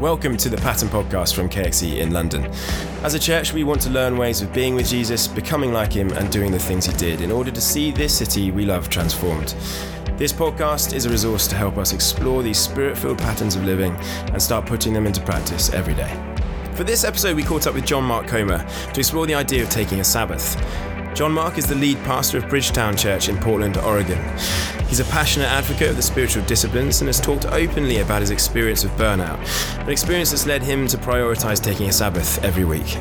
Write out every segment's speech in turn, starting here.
Welcome to the Pattern Podcast from KXC in London. As a church, we want to learn ways of being with Jesus, becoming like him, and doing the things he did in order to see this city we love transformed. This podcast is a resource to help us explore these spirit filled patterns of living and start putting them into practice every day. For this episode, we caught up with John Mark Comer to explore the idea of taking a Sabbath. John Mark is the lead pastor of Bridgetown Church in Portland, Oregon. He's a passionate advocate of the spiritual disciplines and has talked openly about his experience of burnout, an experience that's led him to prioritize taking a Sabbath every week.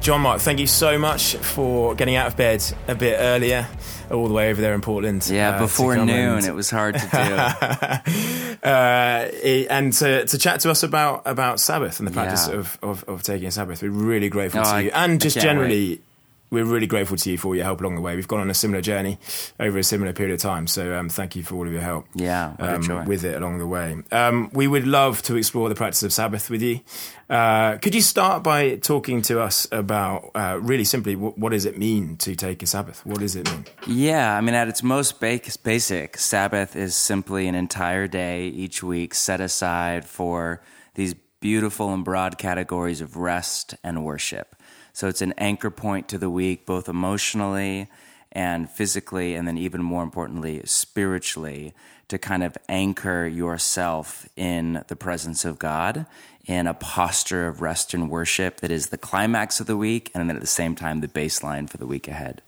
John Mark, thank you so much for getting out of bed a bit earlier, all the way over there in Portland. Yeah, uh, before noon, and... it was hard to do. uh, and to, to chat to us about, about Sabbath and the practice yeah. of, of, of, taking a Sabbath. We're really grateful to you. And just generally, wait we're really grateful to you for your help along the way. We've gone on a similar journey over a similar period of time. So um, thank you for all of your help. Yeah, um, with it along the way. Um, we would love to explore the practice of Sabbath with you. Uh, could you start by talking to us about uh, really simply what, what, does it mean to take a Sabbath? What does it mean? Yeah, I mean, at its most basic, Sabbath is simply an entire day each week set aside for these beautiful and broad categories of rest and worship. So it's an anchor point to the week, both emotionally and physically, and then even more importantly, spiritually, to kind of anchor yourself in the presence of God in a posture of rest and worship that is the climax of the week, and then at the same time, the baseline for the week ahead.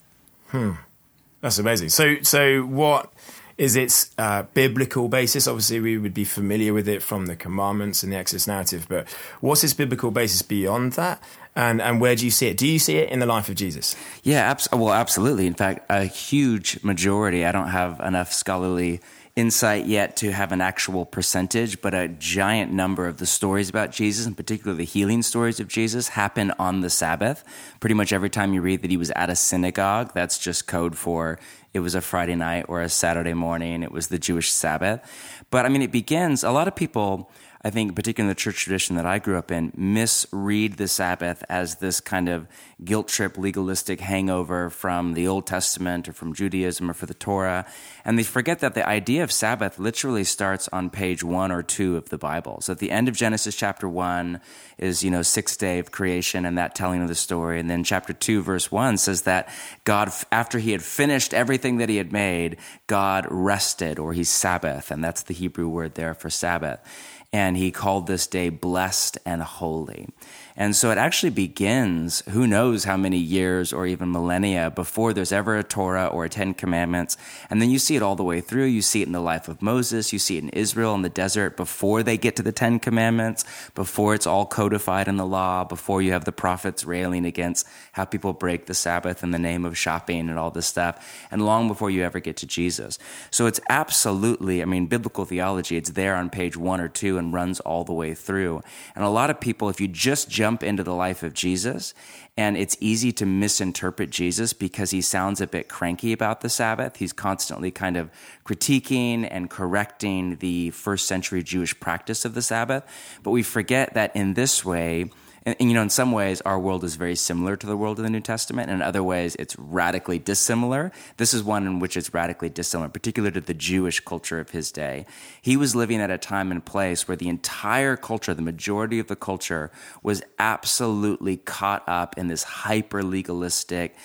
Hmm. That's amazing. So, so what is its uh, biblical basis? Obviously, we would be familiar with it from the commandments and the Exodus narrative, but what's its biblical basis beyond that? And and where do you see it? Do you see it in the life of Jesus? Yeah, abs- well, absolutely. In fact, a huge majority. I don't have enough scholarly insight yet to have an actual percentage, but a giant number of the stories about Jesus, and particularly the healing stories of Jesus, happen on the Sabbath. Pretty much every time you read that he was at a synagogue, that's just code for it was a Friday night or a Saturday morning. It was the Jewish Sabbath. But I mean, it begins, a lot of people I think, particularly in the church tradition that I grew up in, misread the Sabbath as this kind of guilt trip, legalistic hangover from the Old Testament or from Judaism or for the Torah. And they forget that the idea of Sabbath literally starts on page one or two of the Bible. So at the end of Genesis chapter one is, you know, sixth day of creation and that telling of the story. And then chapter two, verse one says that God, after he had finished everything that he had made, God rested or he Sabbath. And that's the Hebrew word there for Sabbath and he called this day blessed and holy. And so it actually begins, who knows how many years or even millennia before there's ever a Torah or a Ten Commandments. And then you see it all the way through. You see it in the life of Moses. You see it in Israel in the desert before they get to the Ten Commandments, before it's all codified in the law, before you have the prophets railing against how people break the Sabbath in the name of shopping and all this stuff, and long before you ever get to Jesus. So it's absolutely, I mean, biblical theology, it's there on page one or two and runs all the way through. And a lot of people, if you just jump into the life of Jesus, and it's easy to misinterpret Jesus because he sounds a bit cranky about the Sabbath. He's constantly kind of critiquing and correcting the first century Jewish practice of the Sabbath. But we forget that in this way, and, and, you know, in some ways, our world is very similar to the world of the New Testament. And in other ways, it's radically dissimilar. This is one in which it's radically dissimilar, particularly to the Jewish culture of his day. He was living at a time and place where the entire culture, the majority of the culture, was absolutely caught up in this hyper legalistic,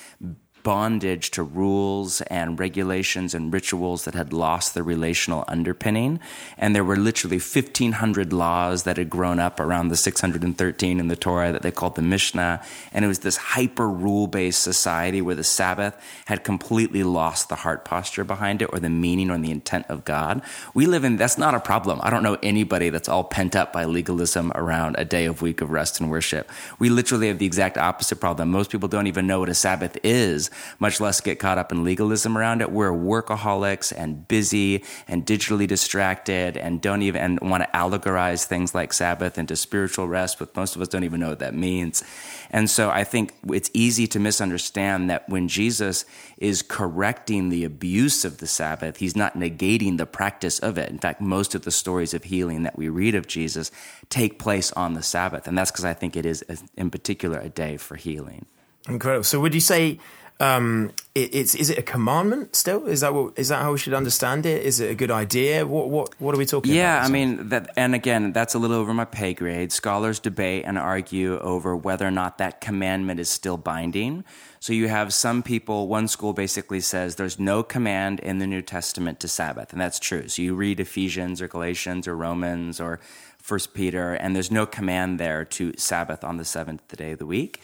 bondage to rules and regulations and rituals that had lost their relational underpinning. And there were literally 1,500 laws that had grown up around the 613 in the Torah that they called the Mishnah. And it was this hyper rule based society where the Sabbath had completely lost the heart posture behind it or the meaning or the intent of God. We live in, that's not a problem. I don't know anybody that's all pent up by legalism around a day of week of rest and worship. We literally have the exact opposite problem. Most people don't even know what a Sabbath is much less get caught up in legalism around it. We're workaholics and busy and digitally distracted and don't even and want to allegorize things like Sabbath into spiritual rest, but most of us don't even know what that means. And so I think it's easy to misunderstand that when Jesus is correcting the abuse of the Sabbath, he's not negating the practice of it. In fact, most of the stories of healing that we read of Jesus take place on the Sabbath. And that's because I think it is, in particular, a day for healing. Incredible. So, would you say um, it, it's is it a commandment still? Is that what, is that how we should understand it? Is it a good idea? What what what are we talking yeah, about? Yeah, I mean that, and again, that's a little over my pay grade. Scholars debate and argue over whether or not that commandment is still binding. So you have some people. One school basically says there's no command in the New Testament to Sabbath, and that's true. So you read Ephesians or Galatians or Romans or First Peter, and there's no command there to Sabbath on the seventh day of the week.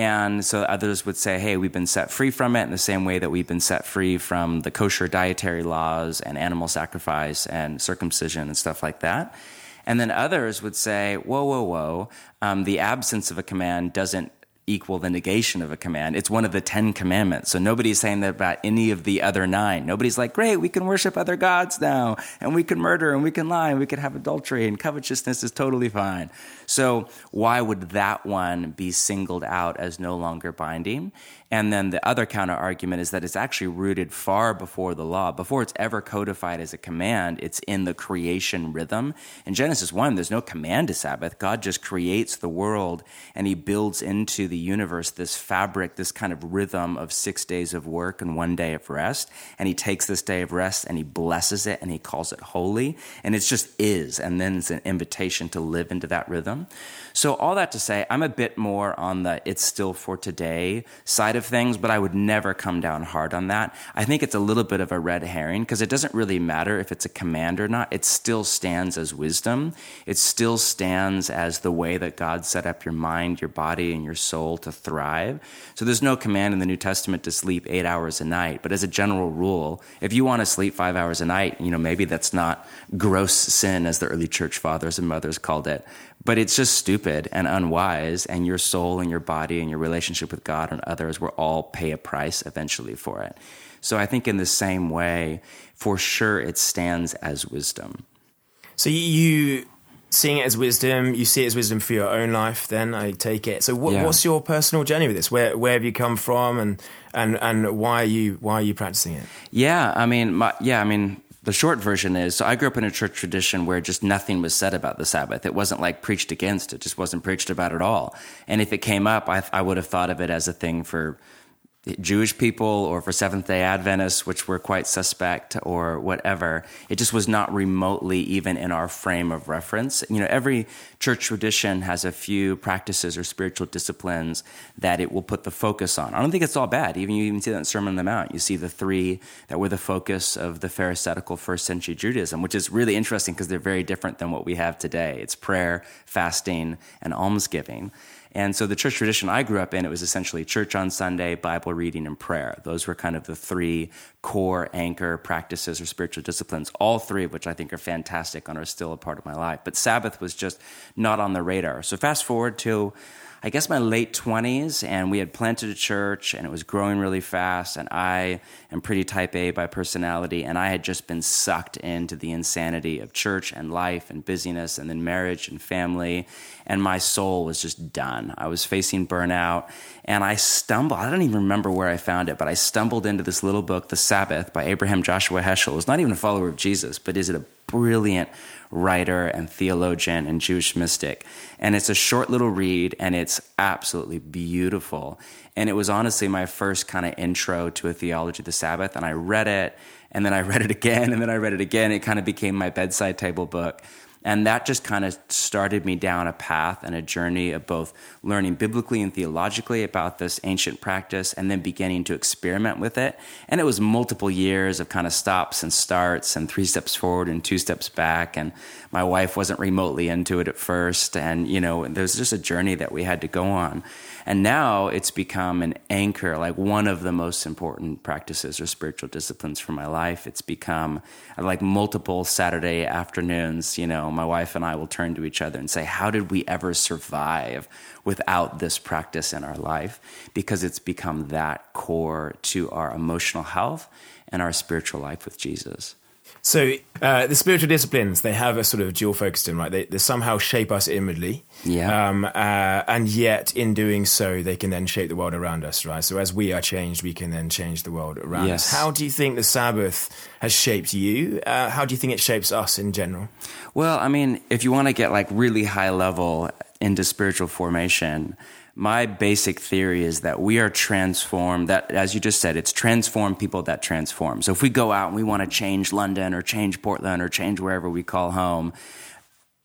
And so others would say, hey, we've been set free from it in the same way that we've been set free from the kosher dietary laws and animal sacrifice and circumcision and stuff like that. And then others would say, whoa, whoa, whoa, um, the absence of a command doesn't equal the negation of a command. It's one of the Ten Commandments. So nobody's saying that about any of the other nine. Nobody's like, great, we can worship other gods now, and we can murder, and we can lie, and we can have adultery, and covetousness is totally fine. So why would that one be singled out as no longer binding? And then the other counter argument is that it's actually rooted far before the law. Before it's ever codified as a command, it's in the creation rhythm. In Genesis 1, there's no command to Sabbath. God just creates the world and he builds into the universe this fabric, this kind of rhythm of six days of work and one day of rest. And he takes this day of rest and he blesses it and he calls it holy. And it just is. And then it's an invitation to live into that rhythm. So, all that to say, I'm a bit more on the it's still for today side of things, but I would never come down hard on that. I think it's a little bit of a red herring because it doesn't really matter if it's a command or not. It still stands as wisdom, it still stands as the way that God set up your mind, your body, and your soul to thrive. So, there's no command in the New Testament to sleep eight hours a night, but as a general rule, if you want to sleep five hours a night, you know, maybe that's not gross sin as the early church fathers and mothers called it but it's just stupid and unwise and your soul and your body and your relationship with god and others will all pay a price eventually for it. So i think in the same way for sure it stands as wisdom. So you seeing it as wisdom you see it as wisdom for your own life then i take it. So what, yeah. what's your personal journey with this? Where where have you come from and and and why are you why are you practicing it? Yeah i mean my, yeah i mean the short version is so I grew up in a church tradition where just nothing was said about the Sabbath. It wasn't like preached against, it just wasn't preached about at all. And if it came up, I, I would have thought of it as a thing for Jewish people or for Seventh day Adventists, which were quite suspect or whatever. It just was not remotely even in our frame of reference. You know, every church tradition has a few practices or spiritual disciplines that it will put the focus on. I don't think it's all bad. Even you even see that in Sermon on the Mount. You see the three that were the focus of the Pharisaical first century Judaism, which is really interesting because they're very different than what we have today. It's prayer, fasting, and almsgiving. And so the church tradition I grew up in, it was essentially church on Sunday, Bible reading, and prayer. Those were kind of the three core anchor practices or spiritual disciplines, all three of which I think are fantastic and are still a part of my life. But Sabbath was just not on the radar. So fast forward to I guess my late 20s, and we had planted a church, and it was growing really fast. And I am pretty type A by personality, and I had just been sucked into the insanity of church and life and busyness, and then marriage and family. And my soul was just done. I was facing burnout, and I stumbled. I don't even remember where I found it, but I stumbled into this little book, The Sabbath by Abraham Joshua Heschel. He's not even a follower of Jesus, but is it a brilliant writer and theologian and Jewish mystic. And it's a short little read and it's absolutely beautiful. And it was honestly my first kind of intro to a theology of the Sabbath. And I read it and then I read it again and then I read it again. It kind of became my bedside table book. And that just kind of started me down a path and a journey of both learning biblically and theologically about this ancient practice and then beginning to experiment with it. And it was multiple years of kind of stops and starts and three steps forward and two steps back. And my wife wasn't remotely into it at first. And, you know, there's just a journey that we had to go on. And now it's become an anchor, like one of the most important practices or spiritual disciplines for my life. It's become like multiple Saturday afternoons, you know, my wife and I will turn to each other and say, How did we ever survive without this practice in our life? Because it's become that core to our emotional health and our spiritual life with Jesus. So uh, the spiritual disciplines they have a sort of dual focus in right. They, they somehow shape us inwardly, yeah. Um, uh, and yet in doing so, they can then shape the world around us, right? So as we are changed, we can then change the world around yes. us. How do you think the Sabbath has shaped you? Uh, how do you think it shapes us in general? Well, I mean, if you want to get like really high level into spiritual formation, my basic theory is that we are transformed that as you just said it's transform people that transform so if we go out and we want to change london or change portland or change wherever we call home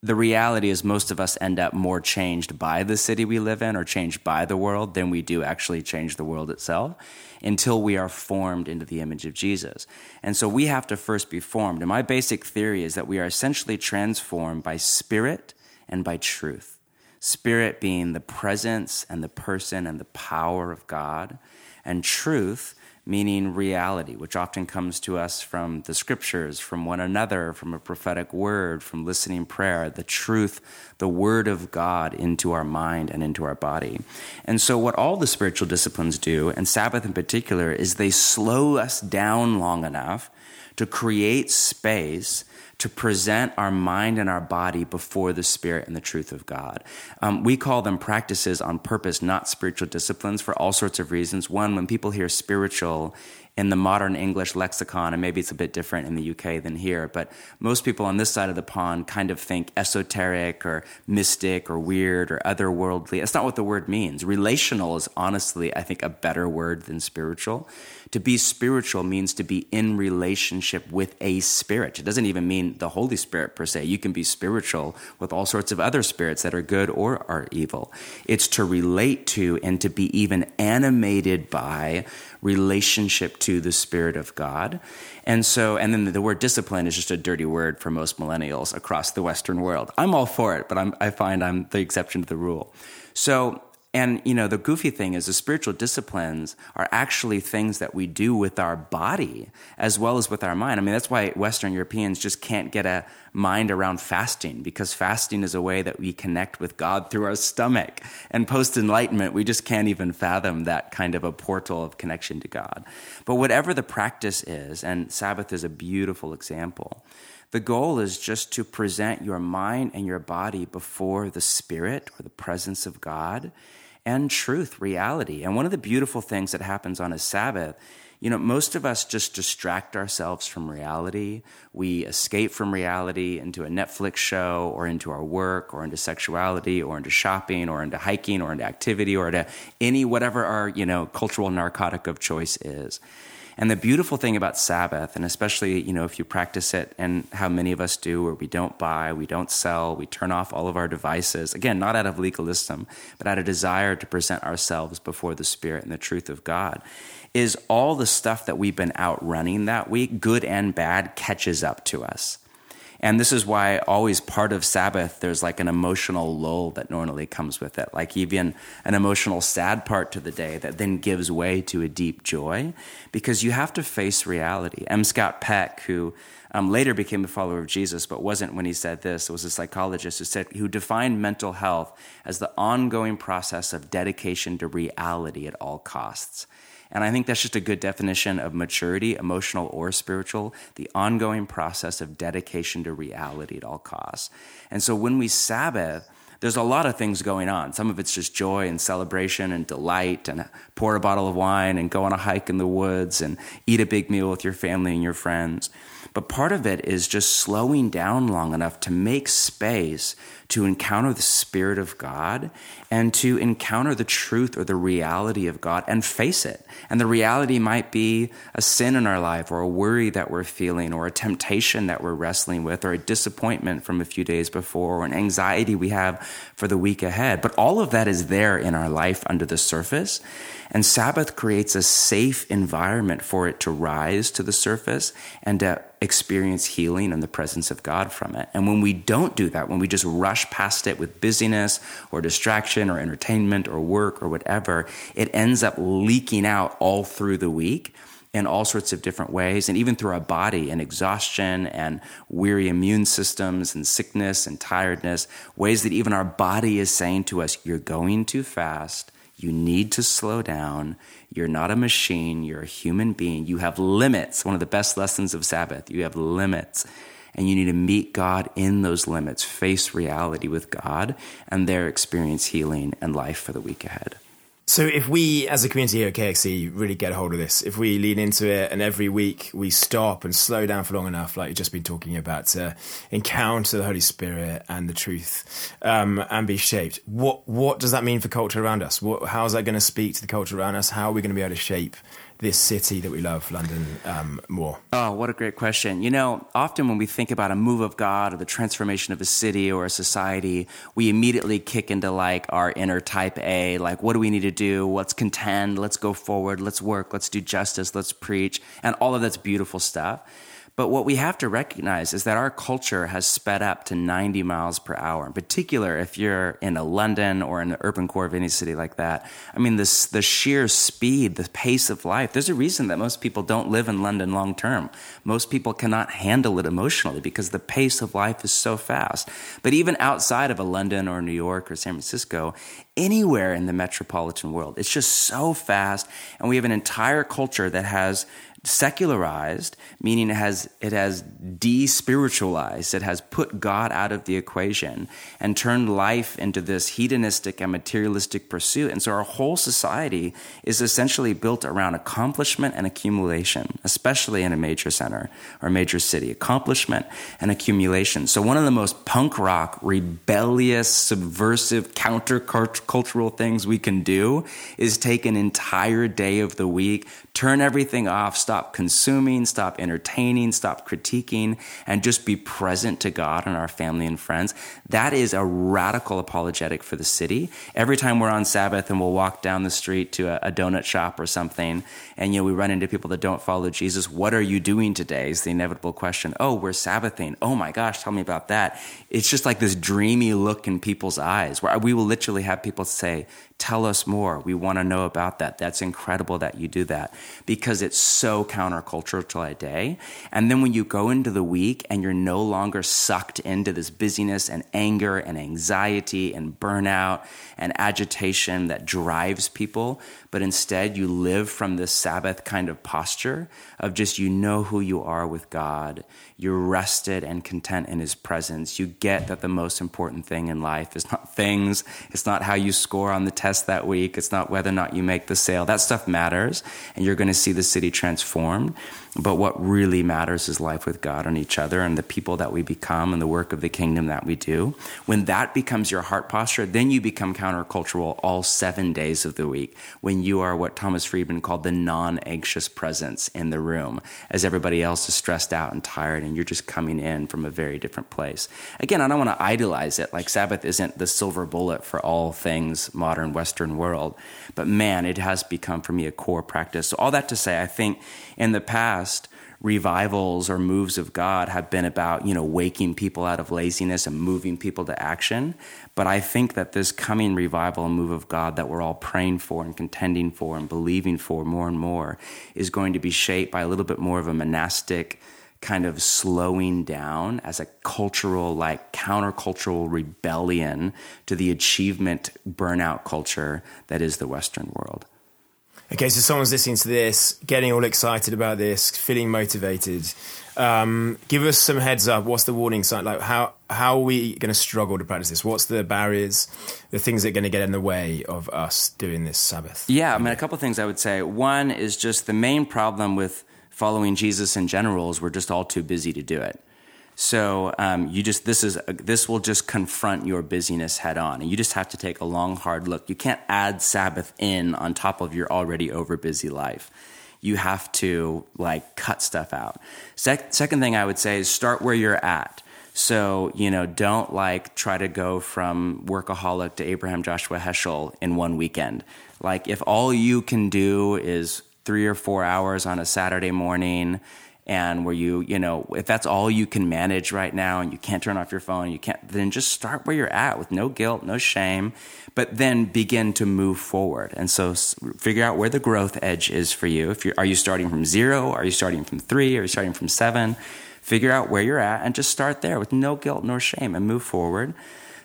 the reality is most of us end up more changed by the city we live in or changed by the world than we do actually change the world itself until we are formed into the image of Jesus. And so we have to first be formed. And my basic theory is that we are essentially transformed by spirit and by truth. Spirit being the presence and the person and the power of God, and truth meaning reality, which often comes to us from the scriptures, from one another, from a prophetic word, from listening prayer, the truth, the word of God into our mind and into our body. And so, what all the spiritual disciplines do, and Sabbath in particular, is they slow us down long enough to create space to present our mind and our body before the Spirit and the truth of God. Um, we call them practices on purpose, not spiritual disciplines, for all sorts of reasons. One, when people hear spiritual, in the modern English lexicon, and maybe it's a bit different in the UK than here, but most people on this side of the pond kind of think esoteric or mystic or weird or otherworldly. That's not what the word means. Relational is honestly, I think, a better word than spiritual. To be spiritual means to be in relationship with a spirit. It doesn't even mean the Holy Spirit per se. You can be spiritual with all sorts of other spirits that are good or are evil. It's to relate to and to be even animated by relationship to the Spirit of God. And so, and then the word discipline is just a dirty word for most millennials across the Western world. I'm all for it, but I'm, I find I'm the exception to the rule. So and, you know, the goofy thing is the spiritual disciplines are actually things that we do with our body as well as with our mind. I mean, that's why Western Europeans just can't get a mind around fasting because fasting is a way that we connect with God through our stomach. And post enlightenment, we just can't even fathom that kind of a portal of connection to God. But whatever the practice is, and Sabbath is a beautiful example. The goal is just to present your mind and your body before the Spirit or the presence of God and truth, reality. And one of the beautiful things that happens on a Sabbath, you know, most of us just distract ourselves from reality. We escape from reality into a Netflix show or into our work or into sexuality or into shopping or into hiking or into activity or to any whatever our, you know, cultural narcotic of choice is. And the beautiful thing about Sabbath, and especially, you know, if you practice it and how many of us do, where we don't buy, we don't sell, we turn off all of our devices, again, not out of legalism, but out of desire to present ourselves before the Spirit and the truth of God, is all the stuff that we've been outrunning that week, good and bad, catches up to us. And this is why always part of Sabbath, there's like an emotional lull that normally comes with it, like even an emotional sad part to the day that then gives way to a deep joy because you have to face reality. M. Scott Peck, who um, later became a follower of Jesus, but wasn't when he said this, was a psychologist who said, who defined mental health as the ongoing process of dedication to reality at all costs. And I think that's just a good definition of maturity, emotional or spiritual, the ongoing process of dedication to reality at all costs. And so when we Sabbath, there's a lot of things going on. Some of it's just joy and celebration and delight and pour a bottle of wine and go on a hike in the woods and eat a big meal with your family and your friends. But part of it is just slowing down long enough to make space to encounter the Spirit of God and to encounter the truth or the reality of God and face it. And the reality might be a sin in our life or a worry that we're feeling or a temptation that we're wrestling with or a disappointment from a few days before or an anxiety we have for the week ahead. But all of that is there in our life under the surface. And Sabbath creates a safe environment for it to rise to the surface and to experience healing and the presence of God from it. And when we don't do that, when we just rush past it with busyness or distraction or entertainment or work or whatever, it ends up leaking out all through the week in all sorts of different ways, and even through our body and exhaustion and weary immune systems and sickness and tiredness, ways that even our body is saying to us, You're going too fast. You need to slow down. You're not a machine. You're a human being. You have limits. One of the best lessons of Sabbath. You have limits. And you need to meet God in those limits, face reality with God, and there experience healing and life for the week ahead. So if we, as a community here at KXC, really get a hold of this, if we lean into it and every week we stop and slow down for long enough, like you've just been talking about, to encounter the Holy Spirit and the truth um, and be shaped, what what does that mean for culture around us? What, how is that going to speak to the culture around us? How are we going to be able to shape this city that we love, London, um, more? Oh, what a great question. You know, often when we think about a move of God or the transformation of a city or a society, we immediately kick into like our inner type A, like, what do we need to do? Let's contend, let's go forward, let's work, let's do justice, let's preach, and all of that's beautiful stuff. But what we have to recognize is that our culture has sped up to 90 miles per hour. In particular, if you're in a London or in the urban core of any city like that, I mean, this, the sheer speed, the pace of life, there's a reason that most people don't live in London long term. Most people cannot handle it emotionally because the pace of life is so fast. But even outside of a London or New York or San Francisco, anywhere in the metropolitan world, it's just so fast. And we have an entire culture that has secularized, meaning it has it has despiritualized, it has put God out of the equation and turned life into this hedonistic and materialistic pursuit. And so our whole society is essentially built around accomplishment and accumulation, especially in a major center or major city. Accomplishment and accumulation. So one of the most punk rock, rebellious, subversive, countercultural things we can do is take an entire day of the week, turn everything off, stop stop consuming, stop entertaining, stop critiquing, and just be present to God and our family and friends. That is a radical apologetic for the city. Every time we're on Sabbath and we'll walk down the street to a, a donut shop or something, and you know we run into people that don't follow Jesus, what are you doing today? Is the inevitable question. Oh, we're Sabbathing. Oh my gosh, tell me about that. It's just like this dreamy look in people's eyes where we will literally have people say, Tell us more. We want to know about that. That's incredible that you do that because it's so countercultural day. And then when you go into the week and you're no longer sucked into this busyness and anger and anxiety and burnout and agitation that drives people, but instead you live from this Sabbath kind of posture of just you know who you are with God. You're rested and content in His presence. You get that the most important thing in life is not things, it's not how you score on the test that week, it's not whether or not you make the sale. That stuff matters, and you're going to see the city transformed. But what really matters is life with God and each other and the people that we become and the work of the kingdom that we do. When that becomes your heart posture, then you become countercultural all seven days of the week. When you are what Thomas Friedman called the non anxious presence in the room, as everybody else is stressed out and tired, and you're just coming in from a very different place. Again, I don't want to idolize it. Like Sabbath isn't the silver bullet for all things modern Western world, but man, it has become for me a core practice. So, all that to say, I think in the past, revivals or moves of God have been about, you know, waking people out of laziness and moving people to action. But I think that this coming revival and move of God that we're all praying for and contending for and believing for more and more is going to be shaped by a little bit more of a monastic kind of slowing down as a cultural, like countercultural rebellion to the achievement burnout culture that is the Western world. Okay, so someone's listening to this, getting all excited about this, feeling motivated. Um, give us some heads up. What's the warning sign? Like, how how are we going to struggle to practice this? What's the barriers, the things that are going to get in the way of us doing this Sabbath? Yeah, I mean, a couple of things I would say. One is just the main problem with following Jesus in general is we're just all too busy to do it. So um, you just this is this will just confront your busyness head on, and you just have to take a long, hard look. You can't add Sabbath in on top of your already over busy life. You have to like cut stuff out. Se- second thing I would say is start where you're at. So you know, don't like try to go from workaholic to Abraham Joshua Heschel in one weekend. Like if all you can do is three or four hours on a Saturday morning and where you you know if that's all you can manage right now and you can't turn off your phone you can't then just start where you're at with no guilt no shame but then begin to move forward. And so figure out where the growth edge is for you. If you are you starting from zero? Are you starting from three? Are you starting from seven? Figure out where you're at and just start there with no guilt nor shame and move forward.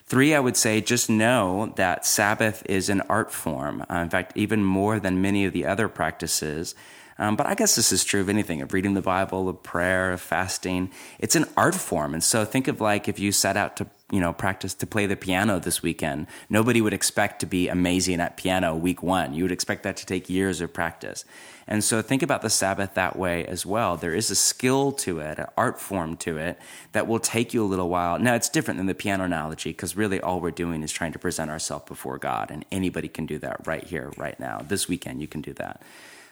Three, I would say just know that Sabbath is an art form. Uh, in fact, even more than many of the other practices, Um, but I guess this is true of anything of reading the Bible, of prayer, of fasting. It's an art form. And so think of like if you set out to you know practice to play the piano this weekend nobody would expect to be amazing at piano week one. You would expect that to take years of practice. And so think about the sabbath that way as well. There is a skill to it an art form to it that will take you a little while. Now it's different than the piano analogy because really all we're doing is trying to present ourselves before god and anybody can do that right here right now. This weekend you can do that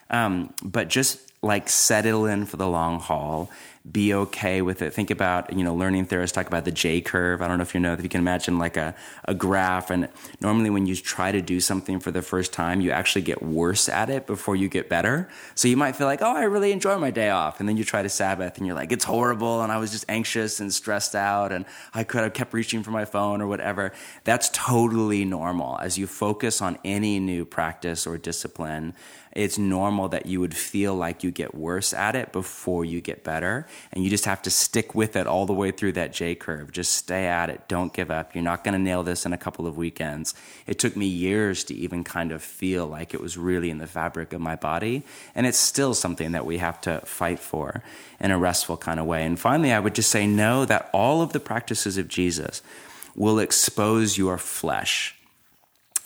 um, but just like settle in for the long haul be okay with it. Think about, you know, learning theorists talk about the J curve. I don't know if you know, if you can imagine like a, a graph. And normally when you try to do something for the first time, you actually get worse at it before you get better. So you might feel like, oh, I really enjoy my day off. And then you try to Sabbath and you're like, it's horrible. And I was just anxious and stressed out. And I could have kept reaching for my phone or whatever. That's totally normal. As you focus on any new practice or discipline, it's normal that you would feel like you get worse at it before you get better. And you just have to stick with it all the way through that J curve. Just stay at it. Don't give up. You're not going to nail this in a couple of weekends. It took me years to even kind of feel like it was really in the fabric of my body. And it's still something that we have to fight for in a restful kind of way. And finally, I would just say no, that all of the practices of Jesus will expose your flesh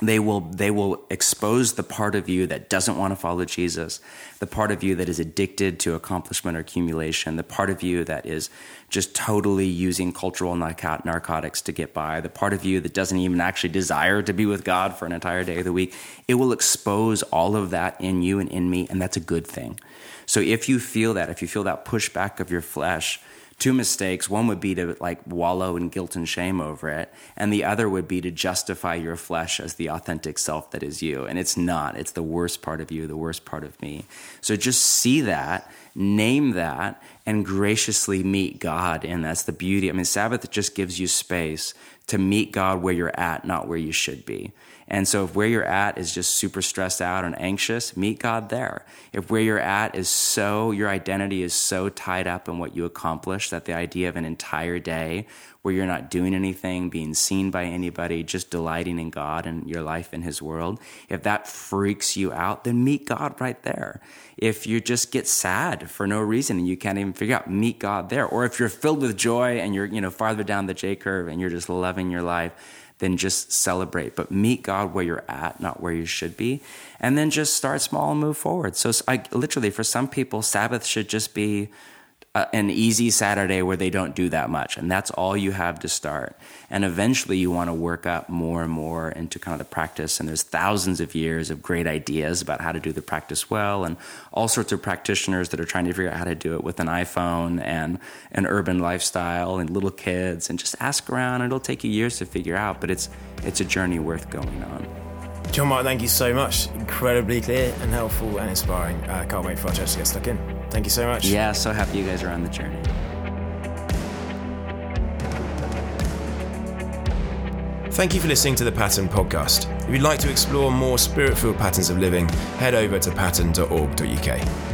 they will they will expose the part of you that doesn't want to follow Jesus, the part of you that is addicted to accomplishment or accumulation, the part of you that is just totally using cultural narcotics to get by, the part of you that doesn't even actually desire to be with God for an entire day of the week. It will expose all of that in you and in me, and that's a good thing. So if you feel that, if you feel that pushback of your flesh, two mistakes. One would be to like wallow in guilt and shame over it, and the other would be to justify your flesh as the authentic self that is you. And it's not. It's the worst part of you, the worst part of me. So just see that, name that, and graciously meet God. And that's the beauty. I mean, Sabbath just gives you space to meet God where you're at, not where you should be. And so, if where you're at is just super stressed out and anxious, meet God there. If where you're at is so, your identity is so tied up in what you accomplish that the idea of an entire day where you're not doing anything, being seen by anybody, just delighting in God and your life in His world, if that freaks you out, then meet God right there. If you just get sad for no reason and you can't even figure out, meet God there. Or if you're filled with joy and you're, you know, farther down the J curve and you're just loving your life, then just celebrate. But meet God where you're at, not where you should be. And then just start small and move forward. So, I, literally, for some people, Sabbath should just be an easy Saturday where they don't do that much, and that's all you have to start. And eventually, you want to work up more and more into kind of the practice. And there's thousands of years of great ideas about how to do the practice well, and all sorts of practitioners that are trying to figure out how to do it with an iPhone and an urban lifestyle and little kids. And just ask around; it'll take you years to figure out, but it's it's a journey worth going on. John Mark, thank you so much. Incredibly clear and helpful and inspiring. I uh, can't wait for our church to get stuck in. Thank you so much. Yeah, so happy you guys are on the journey. Thank you for listening to the Pattern podcast. If you'd like to explore more spirit filled patterns of living, head over to pattern.org.uk.